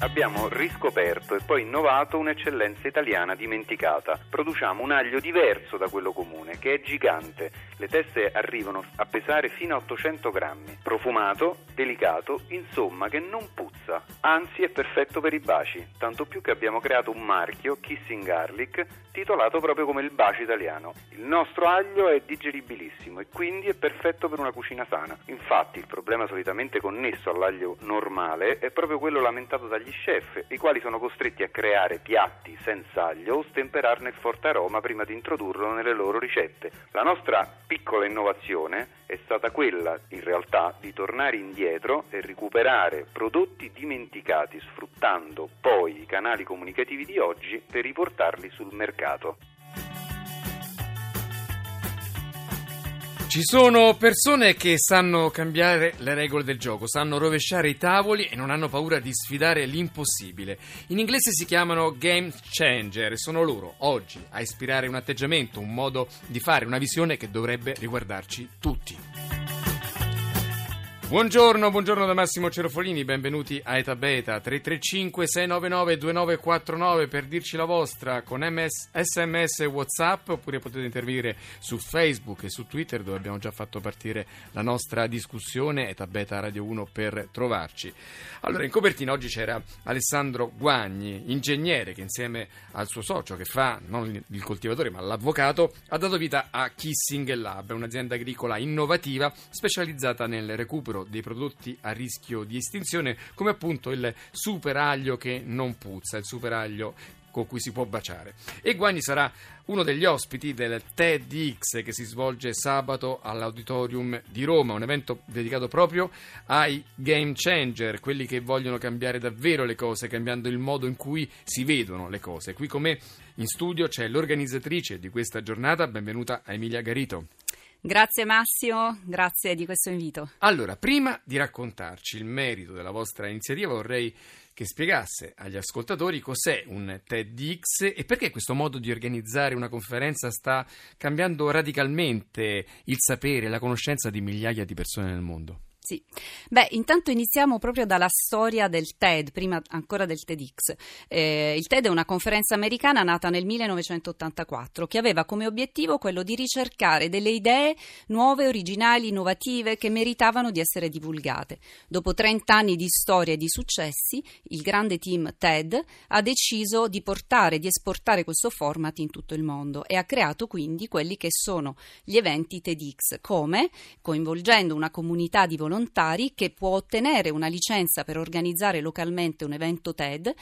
Abbiamo riscoperto e poi innovato un'eccellenza italiana dimenticata. Produciamo un aglio diverso da quello comune, che è gigante. Le teste arrivano a pesare fino a 800 grammi. Profumato, delicato, insomma che non puzza. Anzi è perfetto per i baci, tanto più che abbiamo creato un marchio, Kissing Garlic, titolato proprio come il bacio italiano. Il nostro aglio è digeribilissimo e quindi è perfetto per una cucina sana. Infatti il problema solitamente connesso all'aglio normale è proprio quello lamentato dagli chef, i quali sono costretti a creare piatti senza aglio o stemperarne il forte aroma prima di introdurlo nelle loro ricette. La nostra piccola innovazione è stata quella, in realtà, di tornare indietro e recuperare prodotti dimenticati sfruttando poi i canali comunicativi di oggi per riportarli sul mercato. Ci sono persone che sanno cambiare le regole del gioco, sanno rovesciare i tavoli e non hanno paura di sfidare l'impossibile. In inglese si chiamano game changer e sono loro oggi a ispirare un atteggiamento, un modo di fare, una visione che dovrebbe riguardarci tutti. Buongiorno, buongiorno da Massimo Cerofolini, benvenuti a Eta Beta 335 699 2949 per dirci la vostra con MS, sms e whatsapp oppure potete intervenire su Facebook e su Twitter dove abbiamo già fatto partire la nostra discussione Eta Beta Radio 1 per trovarci. Allora in copertina oggi c'era Alessandro Guagni, ingegnere che insieme al suo socio che fa non il coltivatore ma l'avvocato ha dato vita a Kissing Lab, un'azienda agricola innovativa specializzata nel recupero recupero dei prodotti a rischio di estinzione, come appunto il super aglio che non puzza, il super aglio con cui si può baciare. E Guagni sarà uno degli ospiti del TEDx che si svolge sabato all'Auditorium di Roma, un evento dedicato proprio ai game changer, quelli che vogliono cambiare davvero le cose, cambiando il modo in cui si vedono le cose. Qui con me in studio c'è l'organizzatrice di questa giornata, benvenuta Emilia Garito. Grazie Massimo, grazie di questo invito. Allora, prima di raccontarci il merito della vostra iniziativa, vorrei che spiegasse agli ascoltatori cos'è un TEDx e perché questo modo di organizzare una conferenza sta cambiando radicalmente il sapere e la conoscenza di migliaia di persone nel mondo. Sì, beh, intanto iniziamo proprio dalla storia del TED, prima ancora del TEDx. Eh, il TED è una conferenza americana nata nel 1984 che aveva come obiettivo quello di ricercare delle idee nuove, originali, innovative che meritavano di essere divulgate. Dopo 30 anni di storia e di successi, il grande team TED ha deciso di portare, di esportare questo format in tutto il mondo e ha creato quindi quelli che sono gli eventi TEDx, come coinvolgendo una comunità di volontari volontari che può ottenere una licenza per organizzare localmente un evento TED,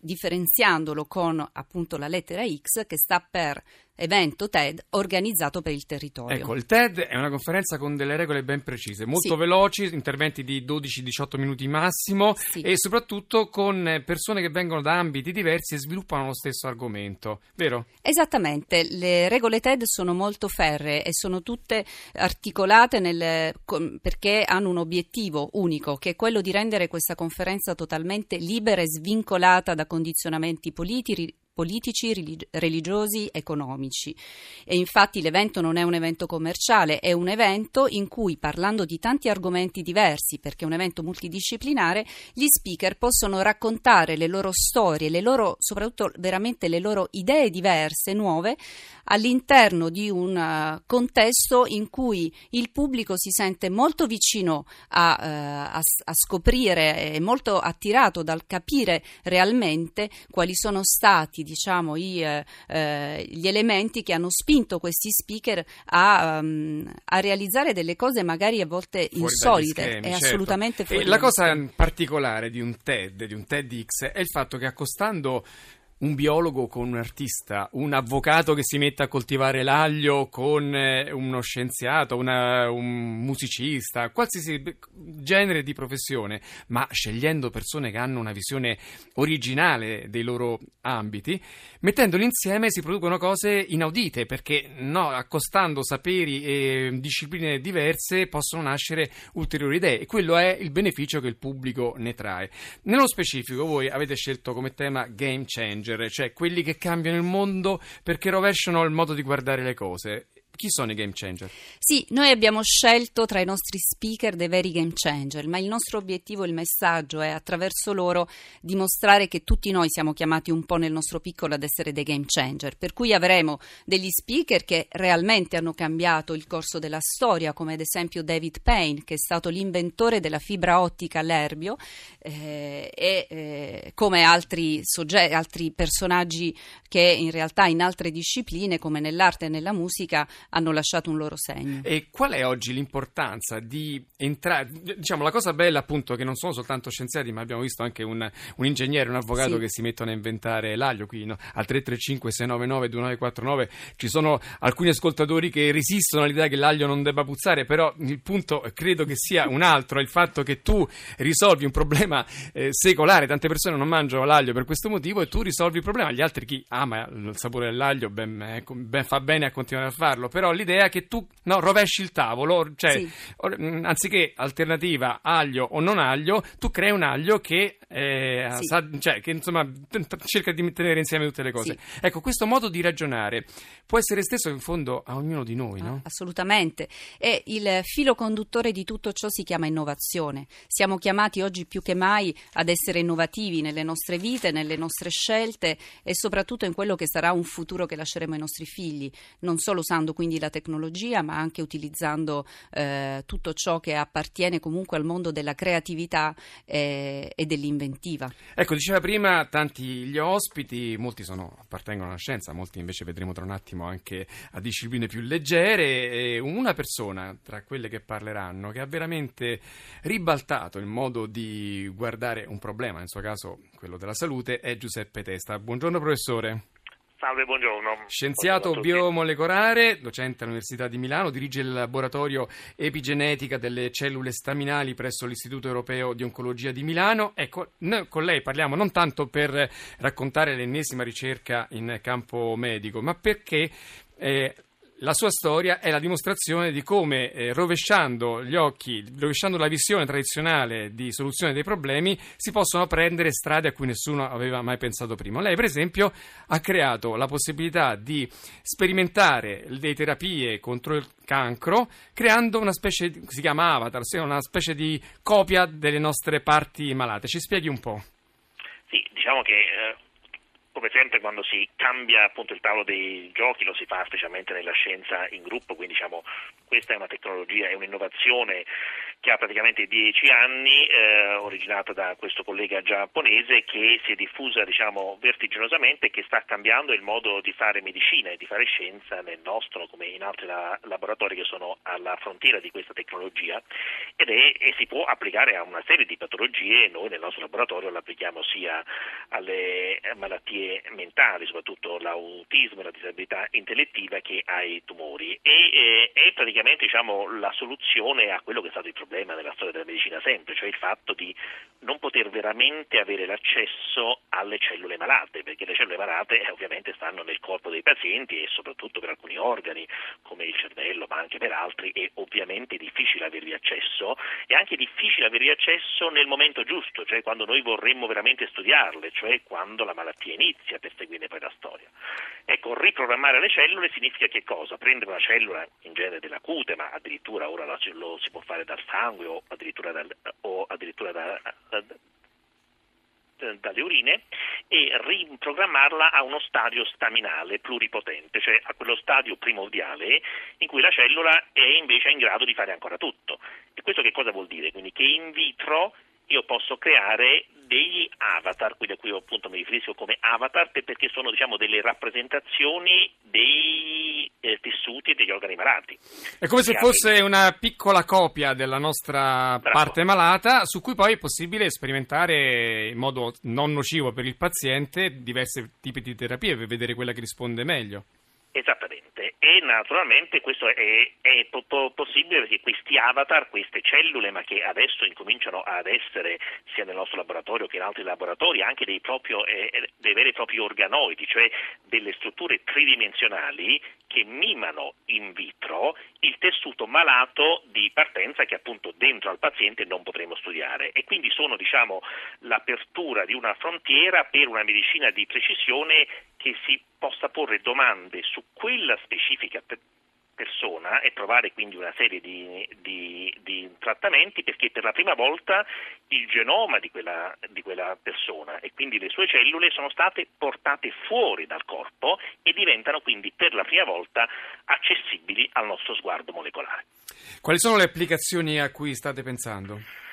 differenziandolo con appunto la lettera X che sta per evento TED organizzato per il territorio. Ecco, il TED è una conferenza con delle regole ben precise, molto sì. veloci, interventi di 12-18 minuti massimo sì. e soprattutto con persone che vengono da ambiti diversi e sviluppano lo stesso argomento, vero? Esattamente, le regole TED sono molto ferree e sono tutte articolate nel, perché hanno un obiettivo unico, che è quello di rendere questa conferenza totalmente libera e svincolata da condizionamenti politici politici, religiosi, economici. E infatti l'evento non è un evento commerciale, è un evento in cui, parlando di tanti argomenti diversi, perché è un evento multidisciplinare, gli speaker possono raccontare le loro storie, le loro, soprattutto veramente le loro idee diverse, nuove, all'interno di un uh, contesto in cui il pubblico si sente molto vicino a, uh, a, a scoprire e molto attirato dal capire realmente quali sono stati diciamo, i, eh, eh, gli elementi che hanno spinto questi speaker a, um, a, realizzare delle cose magari a volte fuori insolite schemi, e certo. assolutamente fuori e La cosa schemi. particolare di un TED, di un TEDx, è il fatto che accostando un biologo con un artista, un avvocato che si mette a coltivare l'aglio con eh, uno scienziato, una, un musicista, qualsiasi genere di professione, ma scegliendo persone che hanno una visione originale dei loro ambiti, mettendoli insieme si producono cose inaudite perché no, accostando saperi e discipline diverse possono nascere ulteriori idee e quello è il beneficio che il pubblico ne trae. Nello specifico voi avete scelto come tema game changer changer, cioè quelli che cambiano il mondo perché rovesciano il modo di guardare le cose. Chi sono i game changer? Sì, noi abbiamo scelto tra i nostri speaker dei veri game changer, ma il nostro obiettivo, il messaggio è attraverso loro dimostrare che tutti noi siamo chiamati un po' nel nostro piccolo ad essere dei game changer, per cui avremo degli speaker che realmente hanno cambiato il corso della storia, come ad esempio David Payne, che è stato l'inventore della fibra ottica all'erbio, eh, e eh, come altri, soggetti, altri personaggi che in realtà in altre discipline, come nell'arte e nella musica, hanno lasciato un loro segno. E qual è oggi l'importanza di entrare? Diciamo, la cosa bella appunto è che non sono soltanto scienziati, ma abbiamo visto anche un, un ingegnere, un avvocato sì. che si mettono a inventare l'aglio qui, no? al 335 699 2949 ci sono alcuni ascoltatori che resistono all'idea che l'aglio non debba puzzare, però il punto credo che sia un altro, il fatto che tu risolvi un problema eh, secolare, tante persone non mangiano l'aglio per questo motivo e tu risolvi il problema, gli altri chi ama il sapore dell'aglio ben, ecco, ben fa bene a continuare a farlo, però l'idea è che tu no, rovesci il tavolo, cioè sì. anziché alternativa aglio o non aglio, tu crei un aglio che, eh, sì. sa, cioè, che insomma cerca di tenere insieme tutte le cose. Sì. Ecco, questo modo di ragionare può essere stesso in fondo a ognuno di noi, no? Assolutamente. E il filo conduttore di tutto ciò si chiama innovazione. Siamo chiamati oggi più che mai ad essere innovativi nelle nostre vite, nelle nostre scelte e soprattutto in quello che sarà un futuro che lasceremo ai nostri figli, non solo usando quindi la tecnologia, ma anche utilizzando eh, tutto ciò che appartiene comunque al mondo della creatività eh, e dell'inventiva. Ecco, diceva prima tanti gli ospiti, molti sono, appartengono alla scienza, molti invece vedremo tra un attimo anche a discipline più leggere. Una persona tra quelle che parleranno che ha veramente ribaltato il modo di guardare un problema, nel suo caso quello della salute, è Giuseppe Testa. Buongiorno professore. Salve, buongiorno. Scienziato buongiorno biomolecolare, docente all'Università di Milano, dirige il laboratorio epigenetica delle cellule staminali presso l'Istituto Europeo di Oncologia di Milano. Ecco, noi con lei parliamo non tanto per raccontare l'ennesima ricerca in campo medico, ma perché eh, la sua storia è la dimostrazione di come eh, rovesciando gli occhi, rovesciando la visione tradizionale di soluzione dei problemi, si possono prendere strade a cui nessuno aveva mai pensato prima. Lei, per esempio, ha creato la possibilità di sperimentare le terapie contro il cancro creando una specie, si chiama avatar, ossia una specie di copia delle nostre parti malate. Ci spieghi un po'? Sì, diciamo che eh come sempre quando si cambia appunto il tavolo dei giochi lo si fa specialmente nella scienza in gruppo, quindi diciamo questa è una tecnologia, è un'innovazione che ha praticamente dieci anni, eh, originata da questo collega giapponese che si è diffusa diciamo, vertiginosamente e che sta cambiando il modo di fare medicina e di fare scienza nel nostro come in altri la- laboratori che sono alla frontiera di questa tecnologia ed è, e si può applicare a una serie di patologie, noi nel nostro laboratorio l'applichiamo sia alle malattie mentali, soprattutto l'autismo la disabilità intellettiva che ai tumori. E eh, è praticamente diciamo, la soluzione a quello che è stato il problema problema nella storia della medicina sempre, cioè il fatto di non poter veramente avere l'accesso alle cellule malate, perché le cellule malate eh, ovviamente stanno nel corpo dei pazienti e soprattutto per alcuni organi come il cervello, ma anche per altri è ovviamente difficile avervi accesso e anche difficile avervi accesso nel momento giusto, cioè quando noi vorremmo veramente studiarle, cioè quando la malattia inizia per seguire poi la storia. Ecco, riprogrammare le cellule significa che cosa? Prendere una cellula in genere della cute, ma addirittura ora lo si può fare dal sangue o addirittura, dal, o addirittura dalle urine e riprogrammarla a uno stadio staminale pluripotente, cioè a quello stadio primordiale in cui la cellula è invece in grado di fare ancora tutto. E questo che cosa vuol dire? Quindi che in vitro io posso creare degli avatar, quindi a cui appunto mi riferisco come avatar perché sono diciamo, delle rappresentazioni dei eh, tessuti e degli organi malati. È come se fosse una piccola copia della nostra Bravo. parte malata su cui poi è possibile sperimentare in modo non nocivo per il paziente diversi tipi di terapie per vedere quella che risponde meglio. Esattamente, e naturalmente questo è, è po- po- possibile perché questi avatar, queste cellule, ma che adesso incominciano ad essere sia nel nostro laboratorio che in altri laboratori, anche dei, proprio, eh, dei veri e propri organoidi, cioè delle strutture tridimensionali che mimano in vitro il tessuto malato di partenza che appunto dentro al paziente non potremo studiare. E quindi sono diciamo, l'apertura di una frontiera per una medicina di precisione che si possa porre domande su quella specifica persona e trovare quindi una serie di, di, di, trattamenti perché per la prima volta il genoma di quella, di quella, persona e quindi le sue cellule sono state portate fuori dal corpo e diventano quindi per la prima volta accessibili al nostro sguardo molecolare. Quali sono le applicazioni a cui state pensando?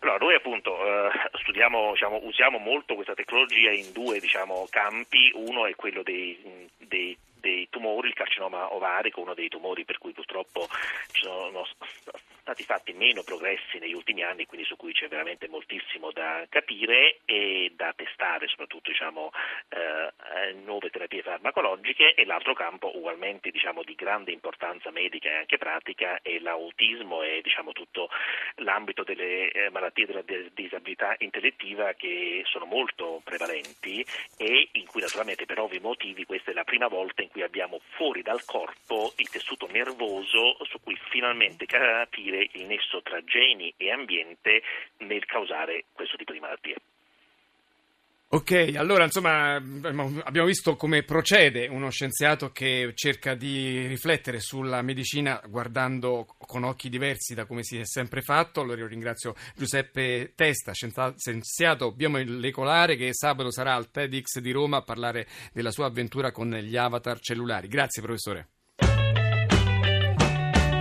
Allora, noi appunto eh, studiamo, diciamo, usiamo molto questa tecnologia in due diciamo, campi, uno è quello dei, dei dei tumori, il carcinoma ovarico, uno dei tumori per cui purtroppo ci sono stati fatti meno progressi negli ultimi anni, quindi su cui c'è veramente moltissimo da capire e da testare, soprattutto diciamo, eh, nuove terapie farmacologiche. E l'altro campo ugualmente diciamo, di grande importanza medica e anche pratica è l'autismo e diciamo, tutto l'ambito delle eh, malattie della disabilità intellettiva che sono molto prevalenti e in cui naturalmente per ovvi motivi questa è la prima volta in cui abbiamo fuori dal corpo il tessuto nervoso su cui finalmente capire il nesso tra geni e ambiente nel causare questo tipo di malattie. Ok, allora insomma abbiamo visto come procede uno scienziato che cerca di riflettere sulla medicina guardando con occhi diversi da come si è sempre fatto. Allora io ringrazio Giuseppe Testa, scienziato biomolecolare che sabato sarà al TEDx di Roma a parlare della sua avventura con gli avatar cellulari. Grazie professore.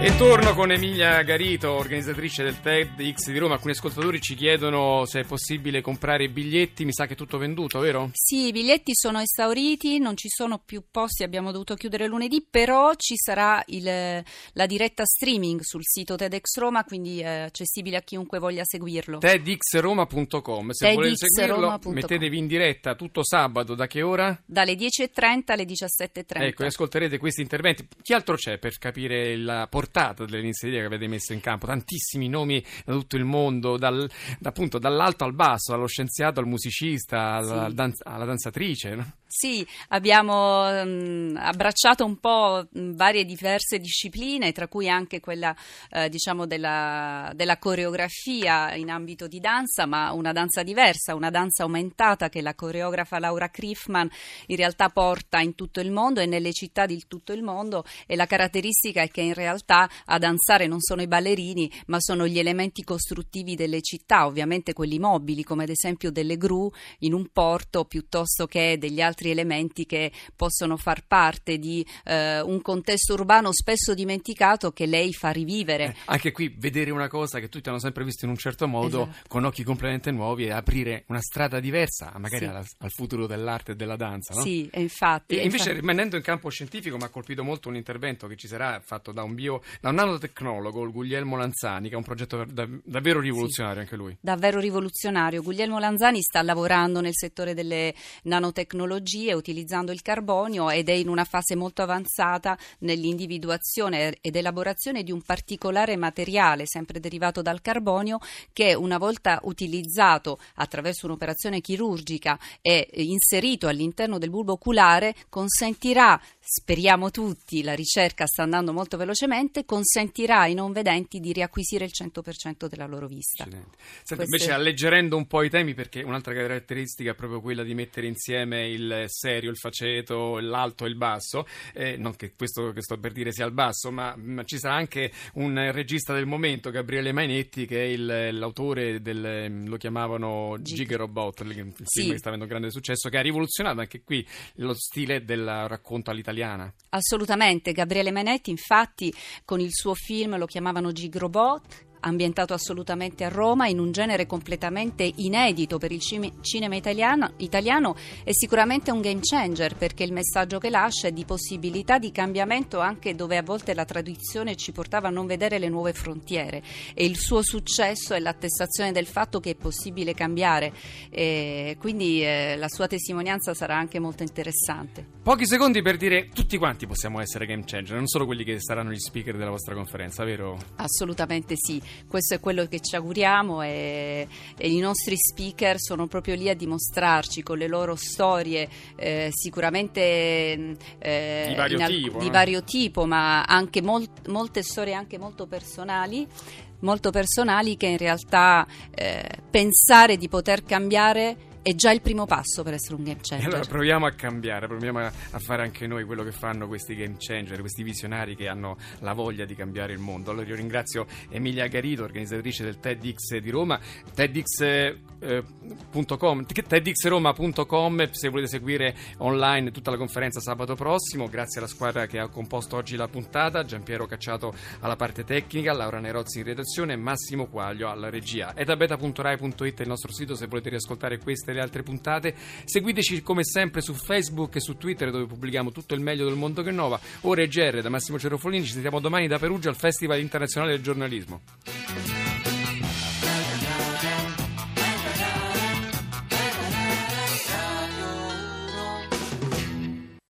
E torno con Emilia Garito, organizzatrice del TEDx di Roma. Alcuni ascoltatori ci chiedono se è possibile comprare i biglietti. Mi sa che è tutto venduto, vero? Sì, i biglietti sono esauriti, non ci sono più posti, abbiamo dovuto chiudere lunedì, però ci sarà il, la diretta streaming sul sito TEDx Roma, quindi è accessibile a chiunque voglia seguirlo. TEDxRoma.com. Se TEDx volete seguirlo, mettetevi in diretta tutto sabato. Da che ora? Dalle 10.30 alle 17.30. Ecco, ascolterete questi interventi. Chi altro c'è per capire la portata? Portata delle iniziative che avete messo in campo, tantissimi nomi da tutto il mondo, dal, da, appunto, dall'alto al basso, dallo scienziato al musicista, alla, sì. danza, alla danzatrice. No? Sì, abbiamo um, abbracciato un po' varie diverse discipline, tra cui anche quella eh, diciamo della, della, coreografia in ambito di danza, ma una danza diversa, una danza aumentata che la coreografa Laura Kriefman in realtà porta in tutto il mondo e nelle città di tutto il mondo. E la caratteristica è che in realtà a danzare non sono i ballerini, ma sono gli elementi costruttivi delle città, ovviamente quelli mobili, come ad esempio delle gru in un porto piuttosto che degli altri altri elementi che possono far parte di eh, un contesto urbano spesso dimenticato che lei fa rivivere. Eh, anche qui vedere una cosa che tutti hanno sempre visto in un certo modo esatto. con occhi completamente nuovi e aprire una strada diversa magari sì. al, al, futuro dell'arte e della danza. No? Sì, infatti. E invece infatti... rimanendo in campo scientifico mi ha colpito molto un intervento che ci sarà fatto da un, bio, da un nanotecnologo, il Guglielmo Lanzani, che è un progetto da, davvero rivoluzionario sì. anche lui. Davvero rivoluzionario. Guglielmo Lanzani sta lavorando nel settore delle nanotecnologie tecnologie utilizzando il carbonio ed è in una fase molto avanzata nell'individuazione ed elaborazione di un particolare materiale sempre derivato dal carbonio che una volta utilizzato attraverso un'operazione chirurgica e inserito all'interno del bulbo oculare consentirà speriamo tutti, la ricerca sta andando molto velocemente, consentirà ai non vedenti di riacquisire il 100% della loro vista. Senti, Queste... invece alleggerendo un po' i temi, perché un'altra caratteristica è proprio quella di mettere insieme il serio, il faceto, l'alto e il basso, eh, non che questo che sto per dire sia il basso, ma, ma, ci sarà anche un regista del momento, Gabriele Mainetti, che è il, l'autore del, lo chiamavano Gig Robot, il film sì. che sta avendo grande successo, che ha rivoluzionato anche qui lo stile del racconto all'italiano italiana. Assolutamente, Gabriele Menetti infatti con il suo film lo chiamavano Gigrobot ambientato assolutamente a Roma in un genere completamente inedito per il cinema italiano, italiano, è sicuramente un game changer perché il messaggio che lascia è di possibilità di cambiamento anche dove a volte la tradizione ci portava a non vedere le nuove frontiere e il suo successo è l'attestazione del fatto che è possibile cambiare e quindi eh, la sua testimonianza sarà anche molto interessante. Pochi secondi per dire tutti quanti possiamo essere game changer, non solo quelli che saranno gli speaker della vostra conferenza, vero? Assolutamente sì questo è quello che ci auguriamo e, e, i nostri speaker sono proprio lì a dimostrarci con le loro storie eh, sicuramente eh, di, vario al- tipo, di no? vario tipo, ma anche molt- molte storie anche molto personali molto personali che in realtà eh, pensare di poter cambiare è già il primo passo per essere un game changer. Allora proviamo a cambiare, proviamo a, fare anche noi quello che fanno questi game changer, questi visionari che hanno la voglia di cambiare il mondo. Allora io ringrazio Emilia Garito, organizzatrice del TEDx di Roma, TEDx.com, TEDxRoma.com se volete seguire online tutta la conferenza sabato prossimo. Grazie alla squadra che ha composto oggi la puntata, Giampiero Cacciato alla parte tecnica, Laura Nerozzi in redazione Massimo Quaglio alla regia. etabeta.rai.it è il nostro sito se volete riascoltare queste e le altre puntate. Seguiteci come sempre su Facebook e su Twitter dove pubblichiamo tutto il meglio del mondo che innova. Ora è GR da Massimo Cerofolini, ci sentiamo domani da Perugia al Festival Internazionale del Giornalismo.